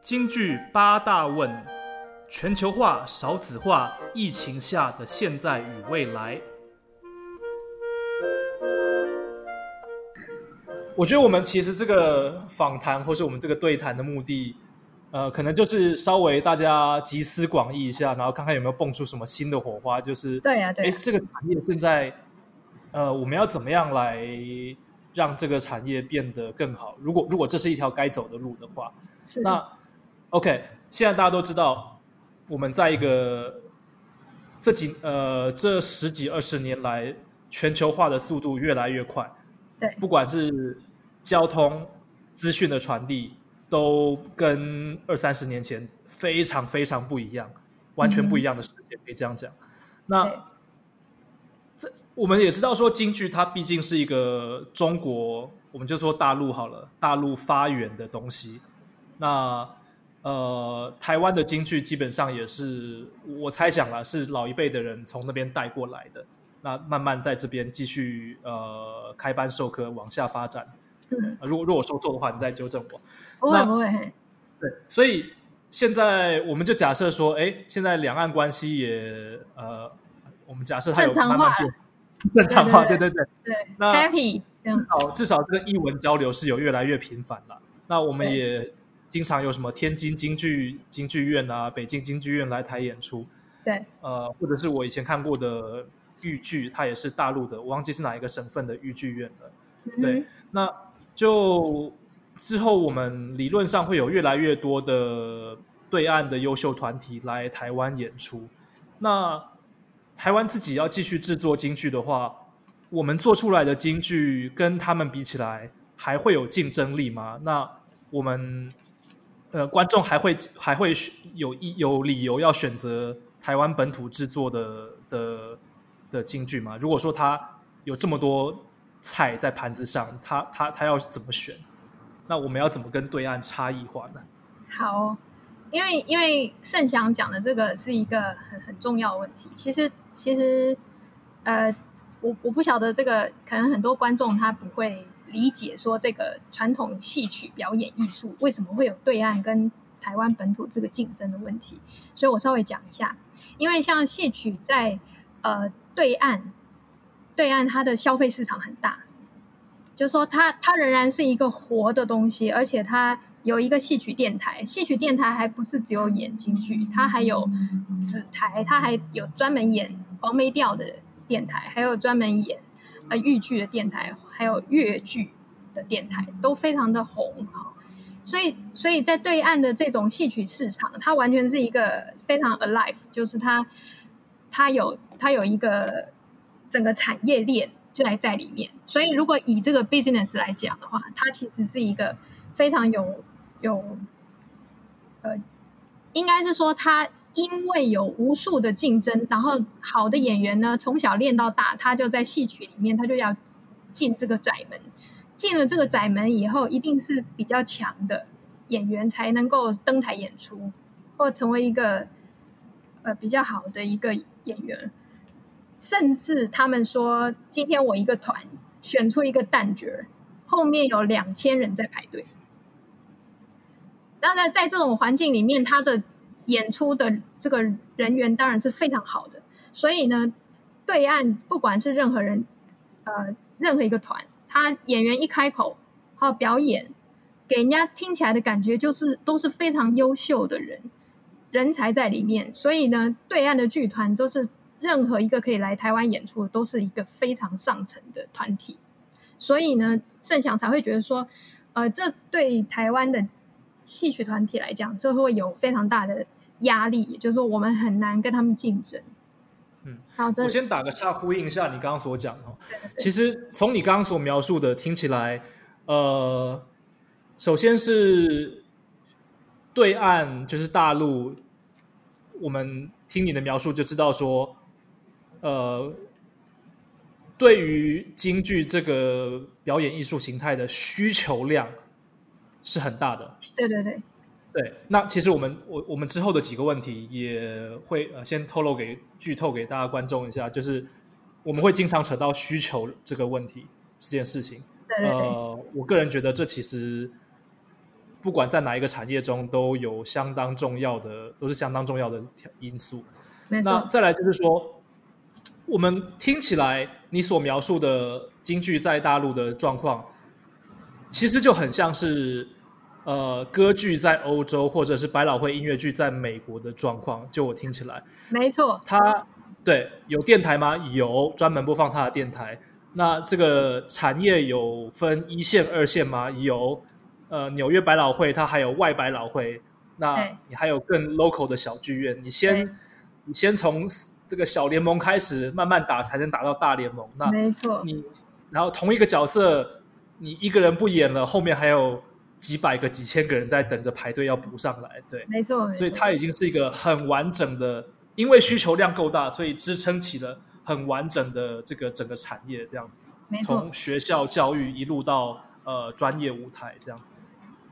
京剧八大问：全球化、少子化、疫情下的现在与未来。我觉得我们其实这个访谈，或是我们这个对谈的目的，呃，可能就是稍微大家集思广益一下，然后看看有没有蹦出什么新的火花。就是对呀，对哎，这个产业现在，呃，我们要怎么样来让这个产业变得更好？如果如果这是一条该走的路的话，是那 OK，现在大家都知道，我们在一个这几呃这十几二十年来，全球化的速度越来越快。对，不管是交通资讯的传递，都跟二三十年前非常非常不一样，完全不一样的世界，可以这样讲。那这我们也知道说，京剧它毕竟是一个中国，我们就说大陆好了，大陆发源的东西。那呃，台湾的京剧基本上也是我猜想啦，是老一辈的人从那边带过来的。那慢慢在这边继续呃开班授课，往下发展。嗯，呃如果如果我说错的话，你再纠正我。不会不会，对，所以现在我们就假设说，哎，现在两岸关系也呃，我们假设它有慢慢变正常化，对对对对。对那，happy 至，少至少这个译文交流是有越来越频繁了。那我们对也经常有什么天津京剧京剧院啊、北京京剧院来台演出，对呃，或者是我以前看过的豫剧，它也是大陆的，我忘记是哪一个省份的豫剧院了。对嗯那就之后我们理论上会有越来越多的对岸的优秀团体来台湾演出。那台湾自己要继续制作京剧的话，我们做出来的京剧跟他们比起来，还会有竞争力吗？那我们呃观众还会还会有一有理由要选择台湾本土制作的的的京剧吗？如果说他有这么多菜在盘子上，他他他要怎么选？那我们要怎么跟对岸差异化呢？好，因为因为盛祥讲的这个是一个很很重要的问题。其实其实呃，我我不晓得这个，可能很多观众他不会理解说这个传统戏曲表演艺术为什么会有对岸跟台湾本土这个竞争的问题，所以我稍微讲一下。因为像戏曲在呃对岸，对岸它的消费市场很大，就是说它它仍然是一个活的东西，而且它有一个戏曲电台，戏曲电台还不是只有演京剧，它还有子台，它还有专门演黄梅调的电台，还有专门演呃豫剧的电台，还有粤剧的电台，都非常的红哈。所以，所以在对岸的这种戏曲市场，它完全是一个非常 alive，就是它它有它有一个整个产业链就在在里面。所以，如果以这个 business 来讲的话，它其实是一个非常有有呃，应该是说它因为有无数的竞争，然后好的演员呢，从小练到大，他就在戏曲里面，他就要进这个窄门。进了这个窄门以后，一定是比较强的演员才能够登台演出，或成为一个呃比较好的一个演员。甚至他们说，今天我一个团选出一个旦角儿，后面有两千人在排队。当然，在这种环境里面，他的演出的这个人员当然是非常好的。所以呢，对岸不管是任何人，呃，任何一个团。他演员一开口，还有表演，给人家听起来的感觉就是都是非常优秀的人，人才在里面。所以呢，对岸的剧团都是任何一个可以来台湾演出的，都是一个非常上层的团体。所以呢，盛祥才会觉得说，呃，这对台湾的戏曲团体来讲，这会有非常大的压力，也就是说，我们很难跟他们竞争。嗯，好，的我先打个岔，呼应一下你刚刚所讲哦。对对对其实从你刚刚所描述的听起来，呃，首先是对岸就是大陆，我们听你的描述就知道说，呃，对于京剧这个表演艺术形态的需求量是很大的。对对对，对，那其实我们我我们之后的几个问题也会呃先透露给剧透给大家观众一下，就是我们会经常扯到需求这个问题这件事情。对对对，呃，我个人觉得这其实不管在哪一个产业中，都有相当重要的，都是相当重要的因素。那再来就是说，我们听起来你所描述的京剧在大陆的状况，其实就很像是呃歌剧在欧洲，或者是百老汇音乐剧在美国的状况。就我听起来，没错，它对有电台吗？有专门播放它的电台。那这个产业有分一线、二线吗？有。呃，纽约百老汇它还有外百老汇，那你还有更 local 的小剧院。你先你先从这个小联盟开始慢慢打，才能打到大联盟。那没错，你然后同一个角色，你一个人不演了，后面还有几百个、几千个人在等着排队要补上来。对，没错，所以它已经是一个很完整的，因为需求量够大，所以支撑起了很完整的这个整个产业这样子。没错，从学校教育一路到呃专业舞台这样子。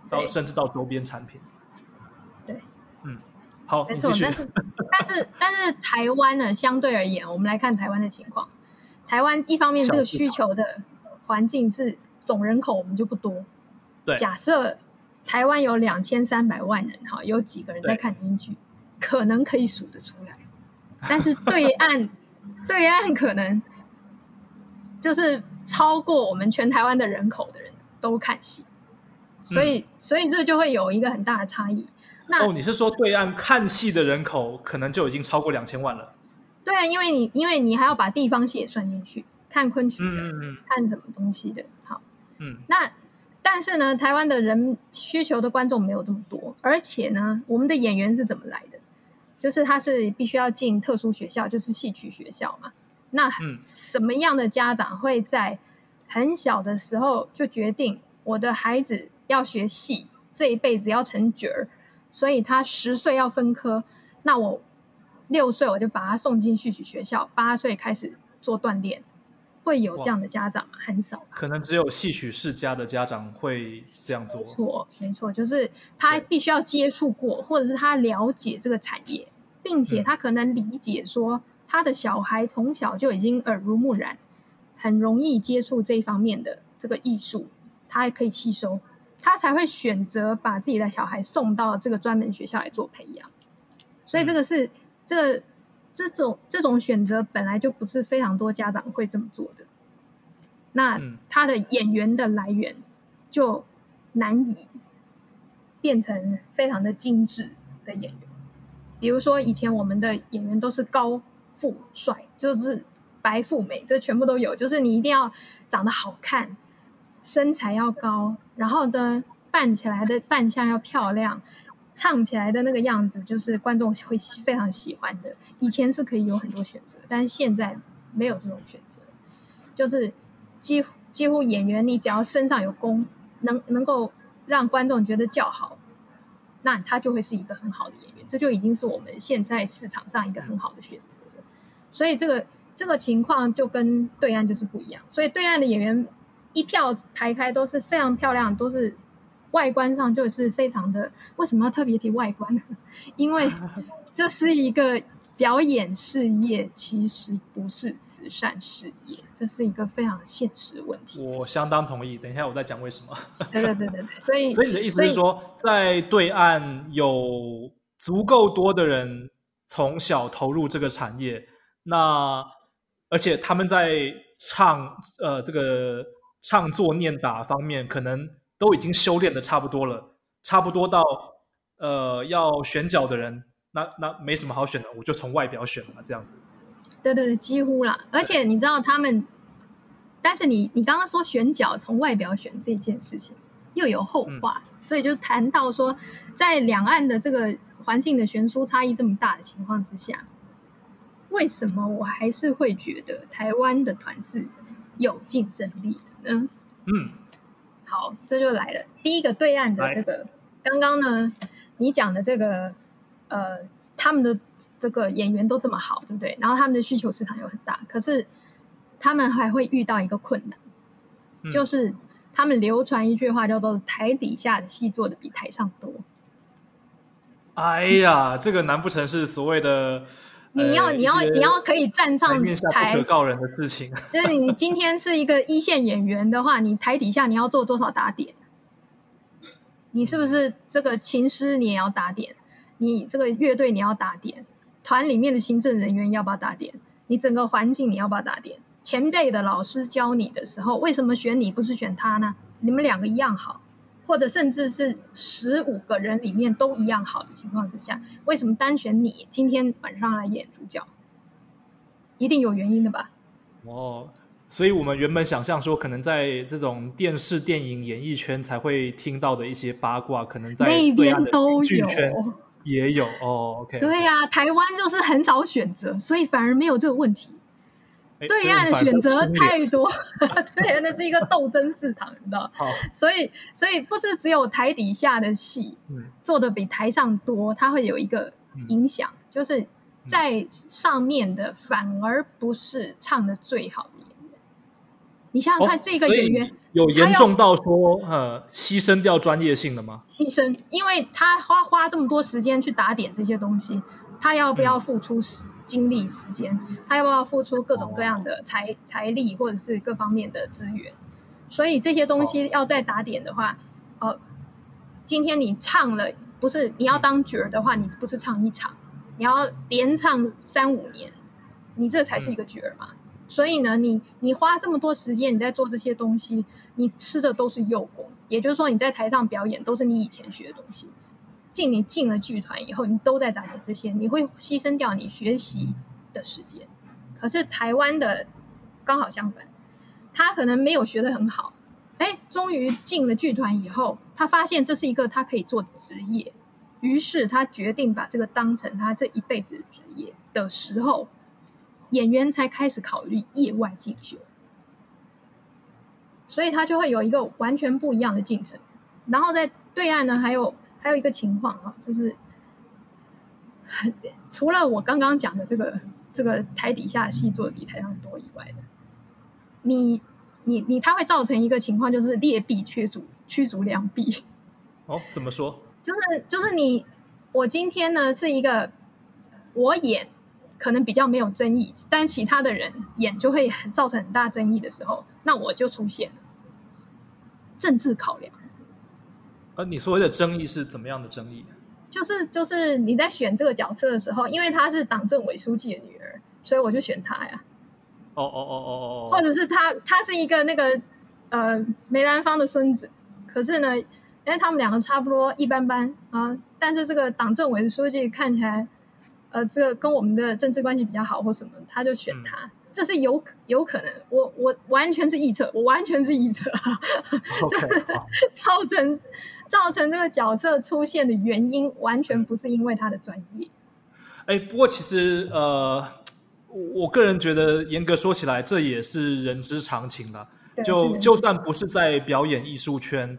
到甚至到周边产品，对，嗯，好，没错。但是但是但是台湾呢，相对而言，我们来看台湾的情况。台湾一方面这个需求的环境是总人口我们就不多，对。假设台湾有两千三百万人，哈，有几个人在看京剧，可能可以数得出来。但是对岸 对岸可能就是超过我们全台湾的人口的人都看戏。所以，所以这就会有一个很大的差异。那哦，你是说对岸看戏的人口可能就已经超过两千万了？对啊，因为你因为你还要把地方戏也算进去，看昆曲的，看什么东西的。好，嗯，那但是呢，台湾的人需求的观众没有这么多，而且呢，我们的演员是怎么来的？就是他是必须要进特殊学校，就是戏曲学校嘛。那什么样的家长会在很小的时候就决定我的孩子？要学戏，这一辈子要成角儿，所以他十岁要分科，那我六岁我就把他送进戏曲学校，八岁开始做锻炼，会有这样的家长吗？很少，可能只有戏曲世家的家长会这样做。没错，没错，就是他必须要接触过，或者是他了解这个产业，并且他可能理解说他的小孩从小就已经耳濡目染，很容易接触这一方面的这个艺术，他还可以吸收。他才会选择把自己的小孩送到这个专门学校来做培养，所以这个是这个这种这种选择本来就不是非常多家长会这么做的。那他的演员的来源就难以变成非常的精致的演员。比如说以前我们的演员都是高富帅，就是白富美，这全部都有，就是你一定要长得好看。身材要高，然后呢，扮起来的扮相要漂亮，唱起来的那个样子就是观众会非常喜欢的。以前是可以有很多选择，但是现在没有这种选择，就是几乎几乎演员你只要身上有功，能能够让观众觉得叫好，那他就会是一个很好的演员。这就已经是我们现在市场上一个很好的选择了。所以这个这个情况就跟对岸就是不一样。所以对岸的演员。一票排开都是非常漂亮，都是外观上就是非常的。为什么要特别提外观呢？因为 这是一个表演事业，其实不是慈善事业，这是一个非常现实的问题。我相当同意。等一下我再讲为什么。对对对对对，所以所以你的意思是说，在对岸有足够多的人从小投入这个产业，那而且他们在唱呃这个。唱作念打方面，可能都已经修炼的差不多了，差不多到呃要选角的人，那那没什么好选的，我就从外表选了这样子。对对对，几乎啦。而且你知道他们，但是你你刚刚说选角从外表选这件事情又有后话，所以就谈到说，在两岸的这个环境的悬殊差异这么大的情况之下，为什么我还是会觉得台湾的团是有竞争力？呢嗯，好，这就来了。第一个对岸的这个，刚刚呢，你讲的这个，呃，他们的这个演员都这么好，对不对？然后他们的需求市场又很大，可是他们还会遇到一个困难，就是他们流传一句话叫做“台底下的戏做的比台上多”。哎呀，这个难不成是所谓的？你要你要你要可以站上台，不可告人的事情。就是你今天是一个一线演员的话，你台底下你要做多少打点？你是不是这个琴师你也要打点？你这个乐队你要打点？团里面的行政人员要不要打点？你整个环境你要不要打点？前辈的老师教你的时候，为什么选你不是选他呢？你们两个一样好，或者甚至是十五个人里面都一样好的情况之下，为什么单选你今天晚上来演主角？一定有原因的吧？哦，所以我们原本想象说，可能在这种电视、电影、演艺圈才会听到的一些八卦，可能在那边都有，也有哦。OK，对呀，台湾就是很少选择，所以反而没有这个问题。对岸的选择太多，对，那是一个斗争市场，你知道？所以所以不是只有台底下的戏做的比台上多，它会有一个影响，就是在上面的反而不是唱的最好的演员。你想想看，这个演员有严重到说呃牺牲掉专业性了吗？牺牲，因为他花花这么多时间去打点这些东西，他要不要付出时？精力时间，他要不要付出各种各样的财财力或者是各方面的资源？所以这些东西要再打点的话，呃，今天你唱了，不是你要当角儿的话，你不是唱一场，你要连唱三五年，你这才是一个角儿嘛。所以呢，你你花这么多时间你在做这些东西，你吃的都是幼功，也就是说你在台上表演都是你以前学的东西。进你进了剧团以后，你都在打点这些，你会牺牲掉你学习的时间。可是台湾的刚好相反，他可能没有学的很好，哎，终于进了剧团以后，他发现这是一个他可以做的职业，于是他决定把这个当成他这一辈子的职业的时候，演员才开始考虑业外进修，所以他就会有一个完全不一样的进程。然后在对岸呢，还有。还有一个情况啊，就是除了我刚刚讲的这个这个台底下戏做的比台上多以外的，你你你，它会造成一个情况，就是劣币驱逐驱逐良币。哦，怎么说？就是就是你，我今天呢是一个我演可能比较没有争议，但其他的人演就会造成很大争议的时候，那我就出现了政治考量。呃，你所谓的争议是怎么样的争议？就是就是你在选这个角色的时候，因为她是党政委书记的女儿，所以我就选她呀。哦哦哦哦哦。或者是他他是一个那个呃梅兰芳的孙子，可是呢，因为他们两个差不多一般般啊，但是这个党政委的书记看起来呃这个跟我们的政治关系比较好或什么，他就选他。这是有有可能，我我完全是臆测，我完全是臆测，就是造成造成这个角色出现的原因，完全不是因为他的专业。哎，不过其实呃，我个人觉得，严格说起来，这也是人之常情了。就就算不是在表演艺术圈，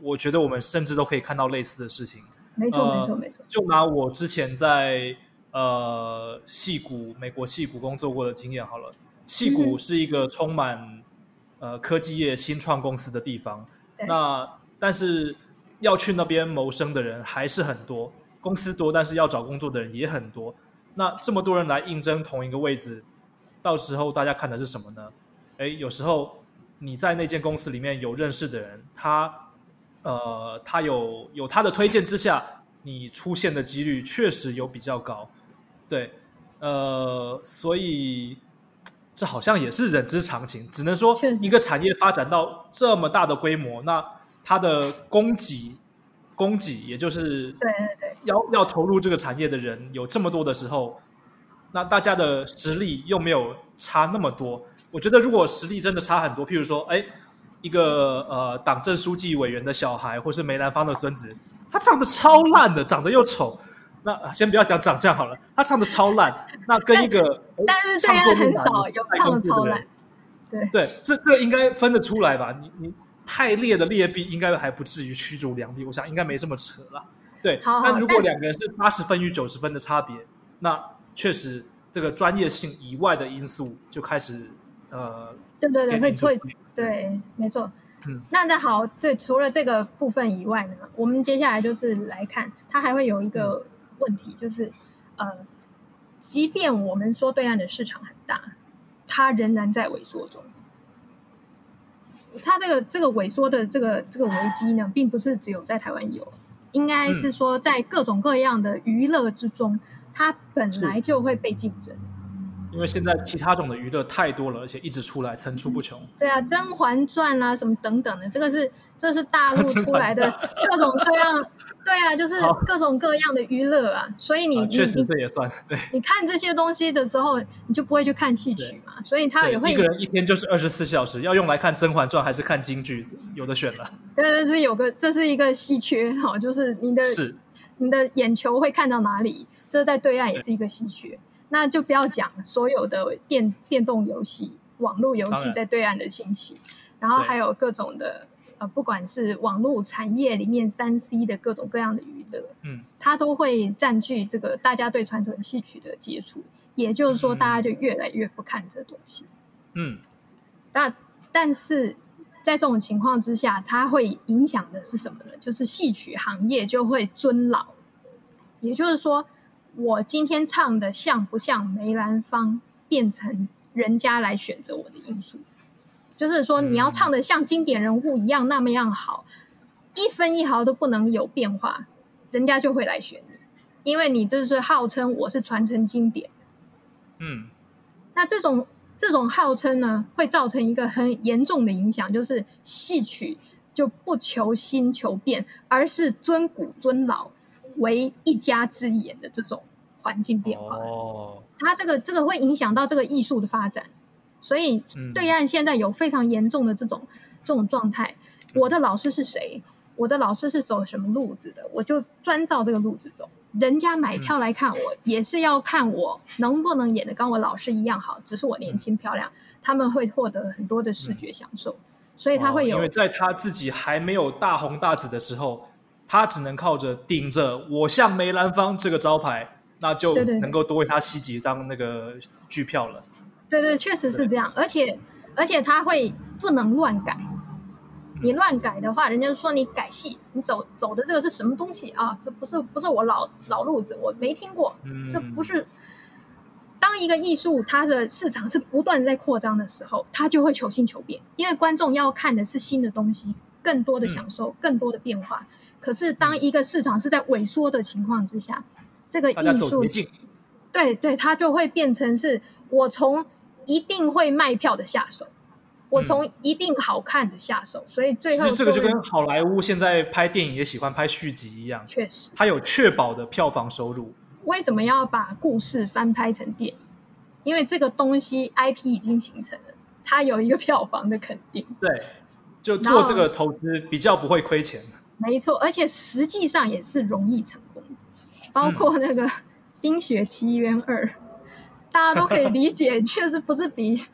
我觉得我们甚至都可以看到类似的事情。没错，没错，没错。就拿我之前在。呃，戏谷美国戏谷工作过的经验好了，戏谷是一个充满呃科技业新创公司的地方。那但是要去那边谋生的人还是很多，公司多，但是要找工作的人也很多。那这么多人来应征同一个位置，到时候大家看的是什么呢？哎，有时候你在那间公司里面有认识的人，他呃他有有他的推荐之下，你出现的几率确实有比较高。对，呃，所以这好像也是人之常情。只能说，一个产业发展到这么大的规模，那它的供给、供给，也就是对对对，要要投入这个产业的人有这么多的时候，那大家的实力又没有差那么多。我觉得，如果实力真的差很多，譬如说，哎，一个呃党政书记委员的小孩，或是梅兰芳的孙子，他唱的超烂的，长得又丑。那先不要讲长相好了，他唱的超烂。那跟一个但是这样很少有唱的超烂。对对，这这应该分得出来吧？你你太烈的劣币，应该还不至于驱逐良币。我想应该没这么扯了。对，好但如果两个人是八十分与九十分的差别，那确实这个专业性以外的因素就开始呃，对对对，会会对，没错。嗯，那那好，对，除了这个部分以外呢，我们接下来就是来看，它还会有一个。问题就是，呃，即便我们说对岸的市场很大，它仍然在萎缩中。它这个这个萎缩的这个这个危机呢，并不是只有在台湾有，应该是说在各种各样的娱乐之中，它本来就会被竞争。因为现在其他种的娱乐太多了，而且一直出来，层出不穷。对啊，《甄嬛传》啊，什么等等的，这个是这是大陆 出来的各种各样。对啊，就是各种各样的娱乐啊，所以你确实这也算对。你看这些东西的时候，你就不会去看戏曲嘛，所以他也会一个人一天就是二十四小时，要用来看《甄嬛传》还是看京剧，有的选了。对，这是有个这是一个稀缺哈，就是你的是你的眼球会看到哪里，这在对岸也是一个稀缺。那就不要讲所有的电电动游戏、网络游戏在对岸的兴起，然后还有各种的。呃，不管是网络产业里面三 C 的各种各样的娱乐，嗯，它都会占据这个大家对传统戏曲的接触，也就是说，大家就越来越不看这东西，嗯，那但是在这种情况之下，它会影响的是什么呢？就是戏曲行业就会尊老，也就是说，我今天唱的像不像梅兰芳，变成人家来选择我的因素。就是说，你要唱的像经典人物一样那么样好，一分一毫都不能有变化，人家就会来选你，因为你这是号称我是传承经典。嗯，那这种这种号称呢，会造成一个很严重的影响，就是戏曲就不求新求变，而是尊古尊老为一家之言的这种环境变化。哦，它这个这个会影响到这个艺术的发展。所以对岸现在有非常严重的这种这种状态。我的老师是谁？我的老师是走什么路子的？我就专照这个路子走。人家买票来看我，也是要看我能不能演的跟我老师一样好。只是我年轻漂亮，他们会获得很多的视觉享受。所以他会有，因为在他自己还没有大红大紫的时候，他只能靠着顶着“我像梅兰芳”这个招牌，那就能够多为他吸几张那个剧票了。对对，确实是这样，而且而且他会不能乱改，你乱改的话，人家说你改戏，你走走的这个是什么东西啊？这不是不是我老老路子，我没听过，这不是。当一个艺术它的市场是不断在扩张的时候，它就会求新求变，因为观众要看的是新的东西，更多的享受，更多的变化。可是当一个市场是在萎缩的情况之下，这个艺术，对对，它就会变成是我从。一定会卖票的下手，我从一定好看的下手，所以最后这个就跟好莱坞现在拍电影也喜欢拍续集一样，确实，它有确保的票房收入。为什么要把故事翻拍成电影？因为这个东西 IP 已经形成了，它有一个票房的肯定。对，就做这个投资比较不会亏钱。没错，而且实际上也是容易成功，包括那个《冰雪奇缘二》。大家都可以理解，确实不是比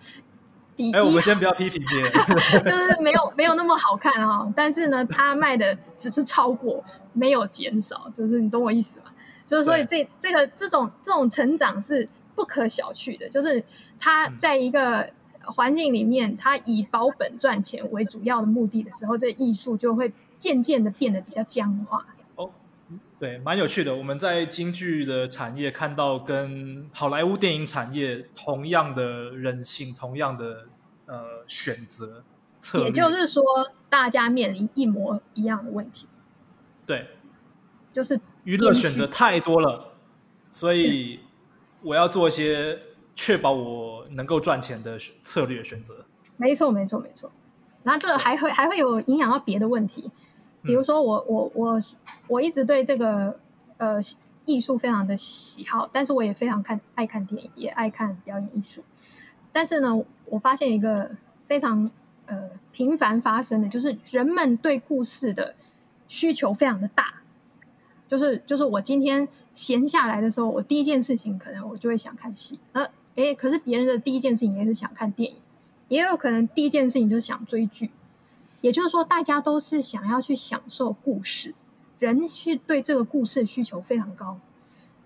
比。哎，我们先不要批评别人，就是没有没有那么好看哈。但是呢，它卖的只是超过，没有减少，就是你懂我意思吗？就是所以这这个这种这种成长是不可小觑的。就是它在一个环境里面，它以保本赚钱为主要的目的的时候，这艺术就会渐渐的变得比较僵化。对，蛮有趣的。我们在京剧的产业看到跟好莱坞电影产业同样的人性，同样的呃选择策略。也就是说，大家面临一模一样的问题。对，就是娱乐选择太多了，所以我要做一些确保我能够赚钱的策略选择。没错，没错，没错。然后这还会还会有影响到别的问题。比如说我我我我一直对这个呃艺术非常的喜好，但是我也非常看爱看电影，也爱看表演艺术。但是呢，我发现一个非常呃频繁发生的，就是人们对故事的需求非常的大。就是就是我今天闲下来的时候，我第一件事情可能我就会想看戏。呃，哎，可是别人的第一件事情也是想看电影，也有可能第一件事情就是想追剧。也就是说，大家都是想要去享受故事，人去对这个故事的需求非常高。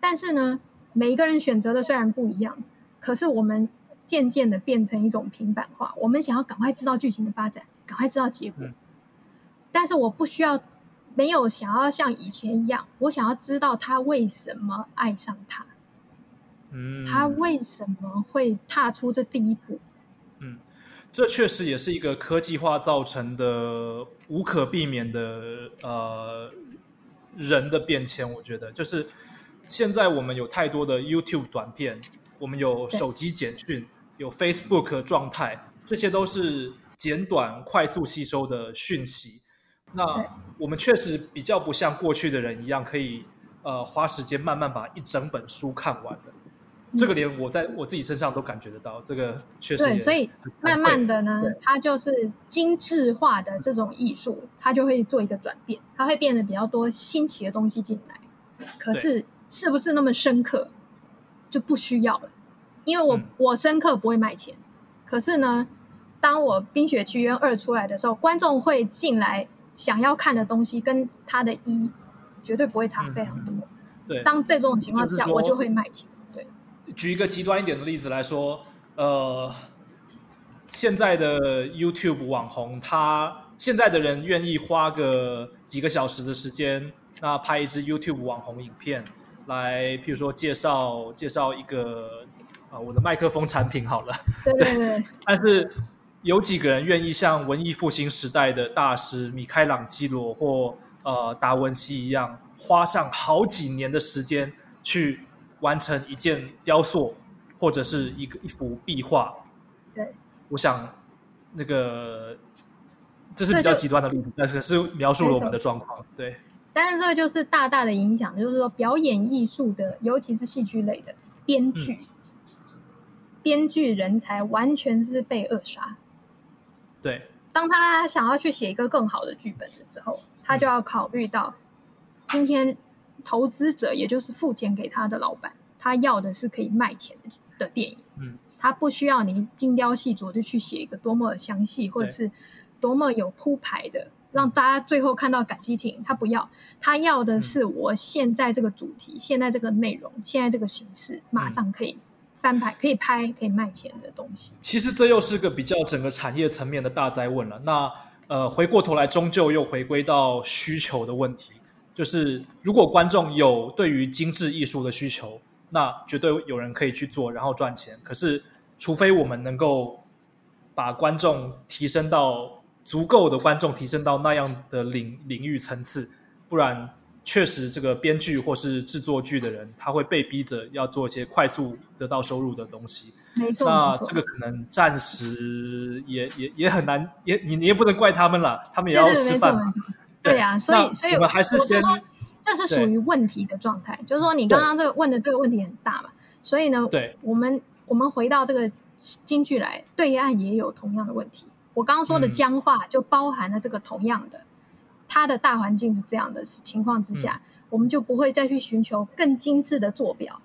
但是呢，每一个人选择的虽然不一样，可是我们渐渐的变成一种平板化。我们想要赶快知道剧情的发展，赶快知道结果。但是我不需要，没有想要像以前一样，我想要知道他为什么爱上他，嗯，他为什么会踏出这第一步？嗯。这确实也是一个科技化造成的无可避免的呃人的变迁。我觉得，就是现在我们有太多的 YouTube 短片，我们有手机简讯，有 Facebook 状态，这些都是简短、快速吸收的讯息。那我们确实比较不像过去的人一样，可以呃花时间慢慢把一整本书看完的。这个连我在我自己身上都感觉得到，这个确实对，所以慢慢的呢，它就是精致化的这种艺术，它就会做一个转变，它会变得比较多新奇的东西进来。可是是不是那么深刻，就不需要了，因为我我深刻不会卖钱。可是呢，当我《冰雪奇缘二》出来的时候，观众会进来想要看的东西，跟它的一绝对不会差非常多。对，当这种情况下，我就会卖钱。举一个极端一点的例子来说，呃，现在的 YouTube 网红，他现在的人愿意花个几个小时的时间，那拍一支 YouTube 网红影片，来，譬如说介绍介绍一个啊我的麦克风产品好了，对对 对。但是有几个人愿意像文艺复兴时代的大师米开朗基罗或呃达文西一样，花上好几年的时间去。完成一件雕塑，或者是一个一幅壁画。对，我想那个这是比较极端的例子，但是是描述了我们的状况。对，但是这个就是大大的影响，就是说表演艺术的，尤其是戏剧类的编剧，编剧人才完全是被扼杀。对，当他想要去写一个更好的剧本的时候，他就要考虑到今天。投资者也就是付钱给他的老板，他要的是可以卖钱的电影。嗯，他不需要你精雕细琢的去写一个多么详细或者是多么有铺排的，让大家最后看到感激亭。他不要，他要的是我现在这个主题、现在这个内容、现在这个形式，马上可以翻拍、可以拍、可以卖钱的东西。其实这又是个比较整个产业层面的大灾问了。那呃，回过头来，终究又回归到需求的问题。就是如果观众有对于精致艺术的需求，那绝对有人可以去做，然后赚钱。可是，除非我们能够把观众提升到足够的观众提升到那样的领领域层次，不然确实这个编剧或是制作剧的人，他会被逼着要做一些快速得到收入的东西。没错，那这个可能暂时也也也很难，也你你也不能怪他们了，他们也要吃饭。对呀，所以所以我还是说，这是属于问题的状态，就是说你刚刚这个问的这个问题很大嘛，所以呢，对，我们我们回到这个京剧来，对岸也有同样的问题。我刚刚说的僵化就包含了这个同样的，它的大环境是这样的情况之下，我们就不会再去寻求更精致的坐标、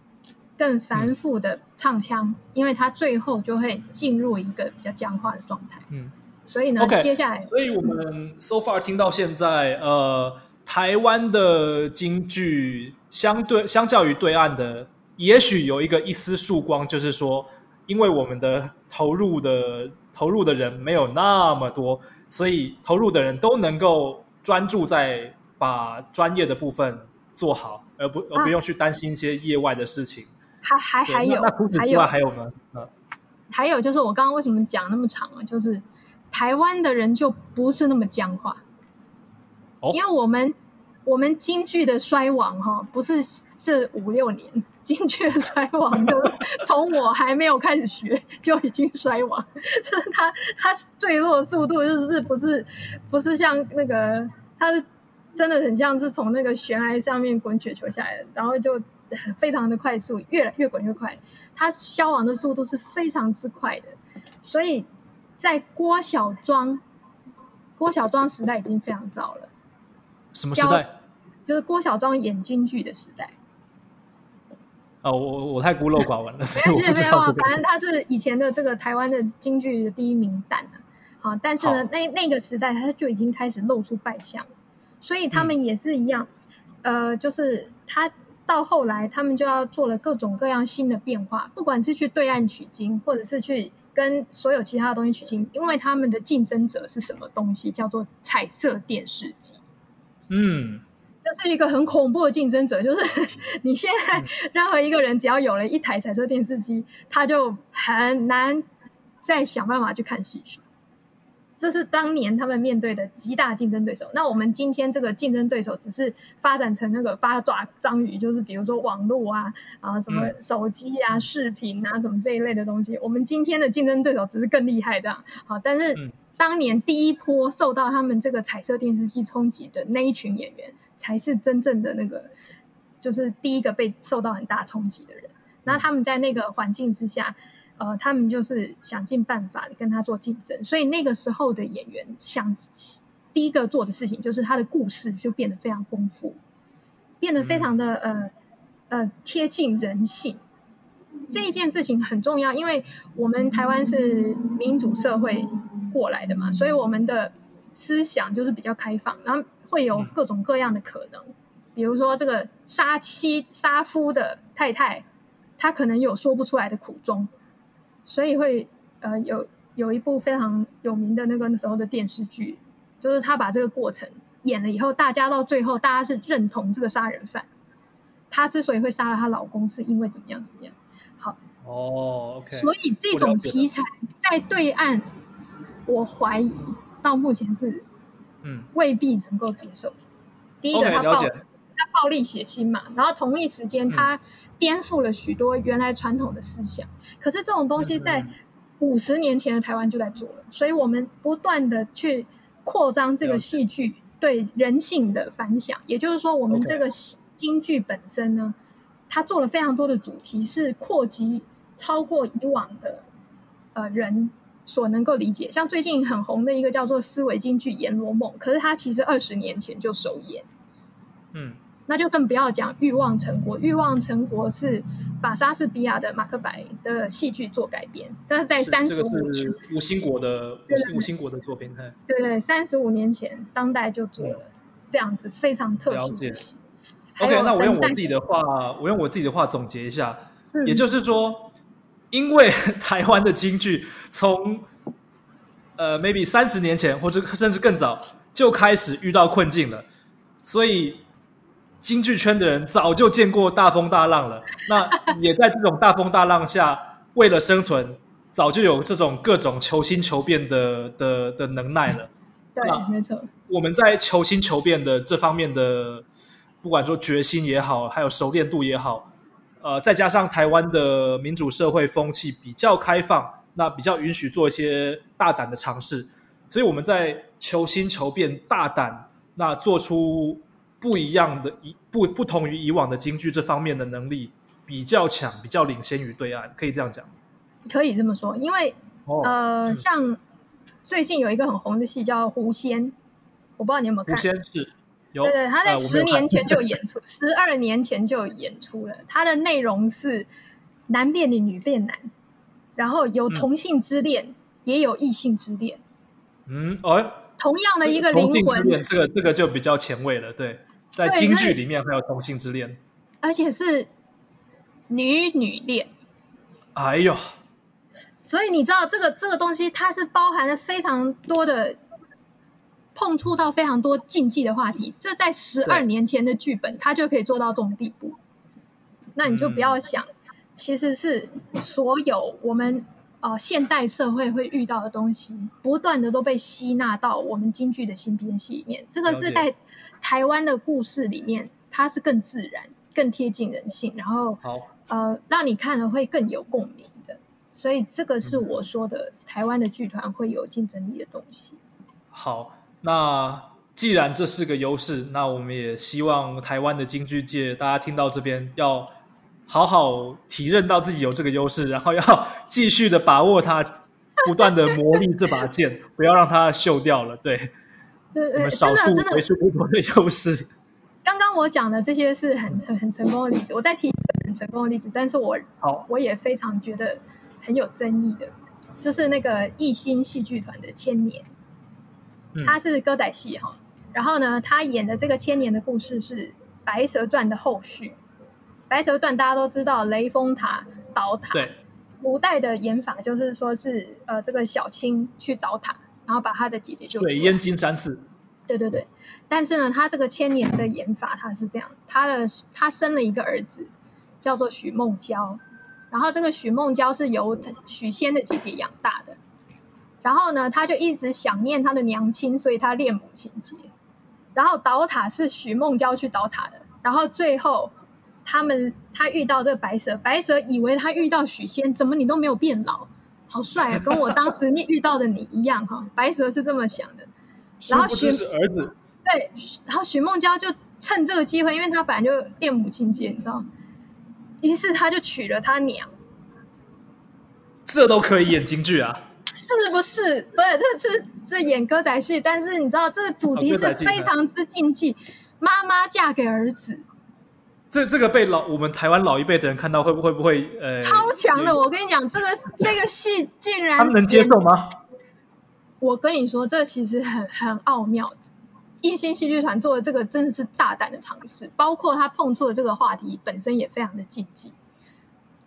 更繁复的唱腔，因为它最后就会进入一个比较僵化的状态。嗯。所以呢，接下来，所以我们 so far 听到现在，呃，台湾的京剧相对相较于对岸的，也许有一个一丝曙光，就是说，因为我们的投入的投入的人没有那么多，所以投入的人都能够专注在把专业的部分做好，而不而不用去担心一些业外的事情。还还还有，还有还有呢？嗯，还有就是我刚刚为什么讲那么长啊？就是。台湾的人就不是那么僵化，因为我们我们京剧的衰亡哈，不是这五六年，京剧的衰亡就从我还没有开始学 就已经衰亡，就是它它坠落速度就是不是不是像那个它是真的很像是从那个悬崖上面滚雪球下来的，然后就非常的快速，越越滚越快，它消亡的速度是非常之快的，所以。在郭小庄，郭小庄时代已经非常早了。什么时代？就是郭小庄演京剧的时代。哦，我我太孤陋寡闻了，所以我不知道。反正他是以前的这个台湾的京剧的第一名旦啊。好，但是呢，那那个时代他就已经开始露出败相，所以他们也是一样。呃，就是他到后来，他们就要做了各种各样新的变化，不管是去对岸取经，或者是去。跟所有其他的东西取经，因为他们的竞争者是什么东西？叫做彩色电视机。嗯，这是一个很恐怖的竞争者，就是 你现在任何一个人只要有了一台彩色电视机，他就很难再想办法去看戏曲。这是当年他们面对的极大竞争对手。那我们今天这个竞争对手只是发展成那个八爪章鱼，就是比如说网络啊啊什么手机啊、视频啊什么这一类的东西。我们今天的竞争对手只是更厉害这样。好，但是当年第一波受到他们这个彩色电视机冲击的那一群演员，才是真正的那个，就是第一个被受到很大冲击的人。那他们在那个环境之下。呃，他们就是想尽办法跟他做竞争，所以那个时候的演员想第一个做的事情就是他的故事就变得非常丰富，变得非常的呃呃贴近人性。这一件事情很重要，因为我们台湾是民主社会过来的嘛，所以我们的思想就是比较开放，然后会有各种各样的可能。比如说这个杀妻杀夫的太太，她可能有说不出来的苦衷。所以会呃有有一部非常有名的那个那时候的电视剧，就是他把这个过程演了以后，大家到最后大家是认同这个杀人犯，他之所以会杀了她老公，是因为怎么样怎么样。好哦，OK。所以这种题材在对岸，我怀疑到目前是嗯未必能够接受。第一个他暴他暴力血腥嘛，然后同一时间它。颠覆了许多原来传统的思想，可是这种东西在五十年前的台湾就在做了，所以我们不断的去扩张这个戏剧对人性的反响。也就是说，我们这个京剧本身呢，它做了非常多的主题，是扩及超过以往的呃人所能够理解。像最近很红的一个叫做思维京剧《阎罗梦》，可是它其实二十年前就首演。嗯。那就更不要讲《欲望成国》，《欲望成国》是把莎士比亚的《马克白》的戏剧做改编，但是在三十五年，吴兴国的吴兴国的作品，对对，三十五年前，当代就做了这样子非常特殊的戏。OK，那我用我自己的话，我用我自己的话总结一下，也就是说，因为 台湾的京剧从呃 maybe 三十年前或者甚至更早就开始遇到困境了，所以。京剧圈的人早就见过大风大浪了，那也在这种大风大浪下，为了生存，早就有这种各种求新求变的的的能耐了。对，没错。我们在求新求变的这方面的，不管说决心也好，还有熟练度也好，呃，再加上台湾的民主社会风气比较开放，那比较允许做一些大胆的尝试，所以我们在求新求变、大胆那做出。不一样的，以不不同于以往的京剧这方面的能力比较强，比较领先于对岸，可以这样讲。可以这么说，因为呃，像最近有一个很红的戏叫《狐仙》，我不知道你有没有看。狐仙是，有对对，他在十年前就演出，十二年前就演出了。它的内容是男变女，女变男，然后有同性之恋，也有异性之恋。嗯，哎，同样的一个灵魂，这个这个就比较前卫了，对。在京剧里面还有同性之恋，而且是女女恋。哎呦，所以你知道这个这个东西，它是包含了非常多的碰触到非常多禁忌的话题。这在十二年前的剧本，它就可以做到这种地步。那你就不要想，其实是所有我们呃现代社会会遇到的东西，不断的都被吸纳到我们京剧的新编戏里面。这个是在。台湾的故事里面，它是更自然、更贴近人性，然后呃，让你看了会更有共鸣的。所以这个是我说的台湾的剧团会有竞争力的东西。好，那既然这是个优势，那我们也希望台湾的京剧界，大家听到这边要好好体认到自己有这个优势，然后要继续的把握它，不断的磨砺这把剑，不要让它锈掉了。对。我们少数为数不多的优势。刚刚我讲的这些是很很很成功的例子，我再提一个很成功的例子，但是我好，我也非常觉得很有争议的，就是那个艺兴戏剧团的《千年》，他是歌仔戏哈，然后呢，他演的这个千年的故事是《白蛇传》的后续，《白蛇传》大家都知道雷峰塔倒塔，对，古代的演法就是说是呃这个小青去倒塔。然后把他的姐姐就水淹金山寺，对对对，但是呢，他这个千年的演法他是这样，他的他生了一个儿子，叫做许梦娇，然后这个许梦娇是由许仙的姐姐养大的，然后呢，他就一直想念他的娘亲，所以他恋母情节。然后倒塔是许梦娇去倒塔的，然后最后他们他遇到这个白蛇，白蛇以为他遇到许仙，怎么你都没有变老，好帅啊，跟我当时你遇到的你一样哈。白蛇是这么想的，然后许是儿子，对，然后许梦娇就趁这个机会，因为她本来就恋母情节，你知道。于是她就娶了他娘，这都可以演京剧啊？是不是？不是，这是这演歌仔戏，但是你知道这个主题是非常之禁忌，妈妈嫁给儿子。这这个被老我们台湾老一辈的人看到，会不会不会呃？超强的！我跟你讲，这个这个戏竟然他们能接受吗？我跟你说，这其实很很奥妙。艺兴戏剧团做的这个真的是大胆的尝试，包括他碰触的这个话题本身也非常的禁忌。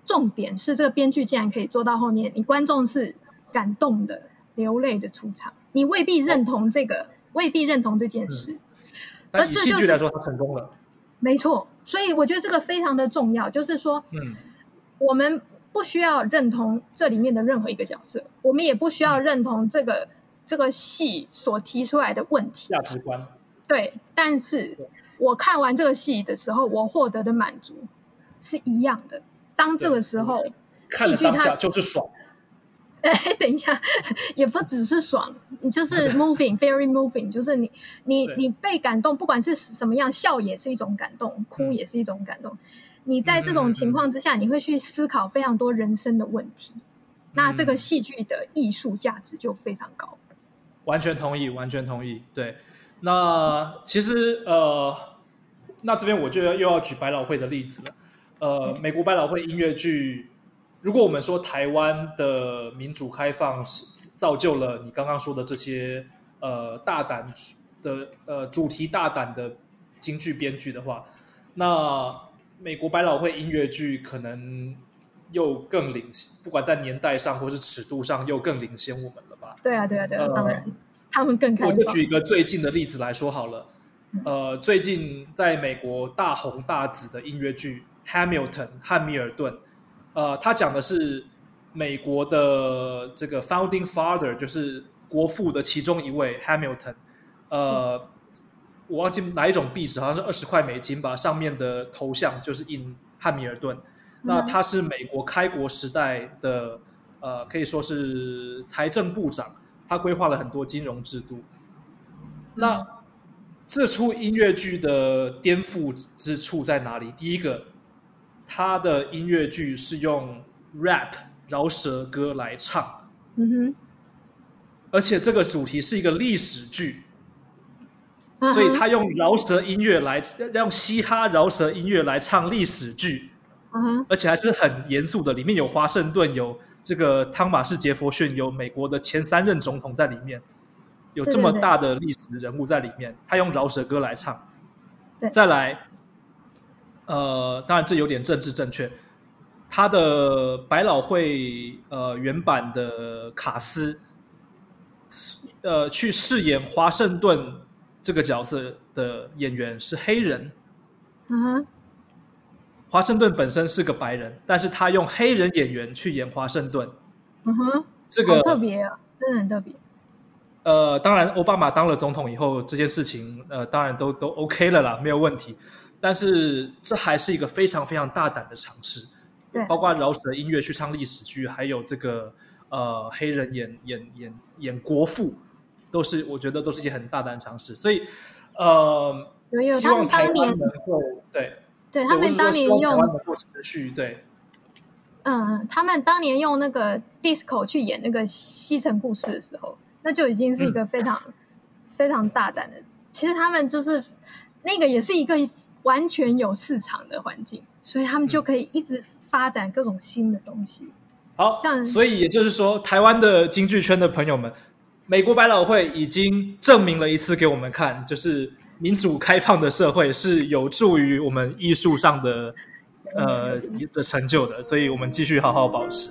重点是这个编剧竟然可以做到后面，你观众是感动的、流泪的出场，你未必认同这个，未必认同这件事。而以戏剧来说，他成功了。没错，所以我觉得这个非常的重要，就是说，嗯，我们不需要认同这里面的任何一个角色，我们也不需要认同这个。这个戏所提出来的问题，价值观，对，但是我看完这个戏的时候，我获得的满足是一样的。当这个时候，戏剧它就是爽。哎，等一下，也不只是爽，你就是 moving，very moving，就是你你你被感动，不管是什么样，笑也是一种感动，哭也是一种感动。你在这种情况之下，你会去思考非常多人生的问题，那这个戏剧的艺术价值就非常高。完全同意，完全同意。对，那其实呃，那这边我就要又要举百老汇的例子了。呃，美国百老汇音乐剧，如果我们说台湾的民主开放是造就了你刚刚说的这些呃大胆的呃主题大胆的京剧编剧的话，那美国百老汇音乐剧可能又更领先，不管在年代上或是尺度上，又更领先我们了吧。对啊，对啊，对啊，当然，他们更开我就举一个最近的例子来说好了。呃，最近在美国大红大紫的音乐剧《Hamilton》汉密尔顿，呃，他讲的是美国的这个 Founding Father，就是国父的其中一位 Hamilton。呃，我忘记哪一种壁纸，好像是二十块美金吧，上面的头像就是印汉密尔顿。那他是美国开国时代的。呃，可以说是财政部长，他规划了很多金融制度。那这出音乐剧的颠覆之处在哪里？第一个，他的音乐剧是用 rap 饶舌歌来唱，嗯哼，而且这个主题是一个历史剧，所以他用饶舌音乐来，用嘻哈饶舌音乐来唱历史剧，嗯哼，而且还是很严肃的，里面有华盛顿有。这个汤马士·杰佛逊有美国的前三任总统在里面，有这么大的历史人物在里面，他用饶舌歌来唱。再来，呃，当然这有点政治正确。他的百老汇呃原版的卡斯，呃，去饰演华盛顿这个角色的演员是黑人。嗯哼。华盛顿本身是个白人，但是他用黑人演员去演华盛顿，嗯哼，这个特别啊，真的很特别。呃，当然，奥巴马当了总统以后，这件事情呃，当然都都 OK 了啦，没有问题。但是这还是一个非常非常大胆的尝试，对，包括饶舌音乐去唱历史剧，还有这个呃黑人演演演演国父，都是我觉得都是一件很大胆的尝试。所以呃，希望台湾能够对。对他们当年用持续对，嗯，他们当年用那个 disco 去演那个西城故事的时候，那就已经是一个非常非常大胆的。其实他们就是那个也是一个完全有市场的环境，所以他们就可以一直发展各种新的东西。好，像所以也就是说，台湾的京剧圈的朋友们，美国百老汇已经证明了一次给我们看，就是。民主开放的社会是有助于我们艺术上的呃的成就的，所以我们继续好好保持。